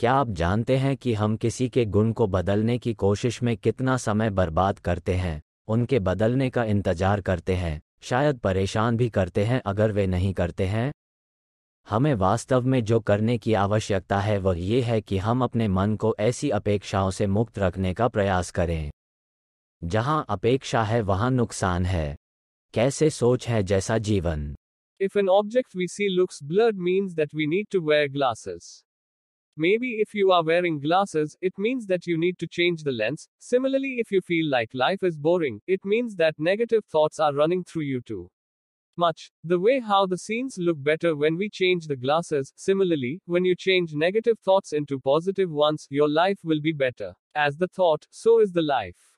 क्या आप जानते हैं कि हम किसी के गुण को बदलने की कोशिश में कितना समय बर्बाद करते हैं, उनके बदलने का इंतज़ार करते हैं, शायद परेशान भी करते हैं अगर वे नहीं करते हैं? हमें वास्तव में जो करने की आवश्यकता है वह ये है कि हम अपने मन को ऐसी अपेक्षाओं से मुक्त रखने का प्रयास करें। जहाँ अपेक्षा है वहाँ नुकसान है। कैसे सोच है जैसा जीवन? If an object we see looks blurred means that we need to wear glasses. Maybe if you are wearing glasses, it means that you need to change the lens. Similarly, if you feel like life is boring, it means that negative thoughts are running through you too much. The way how the scenes look better when we change the glasses. Similarly, when you change negative thoughts into positive ones, your life will be better. As the thought, so is the life.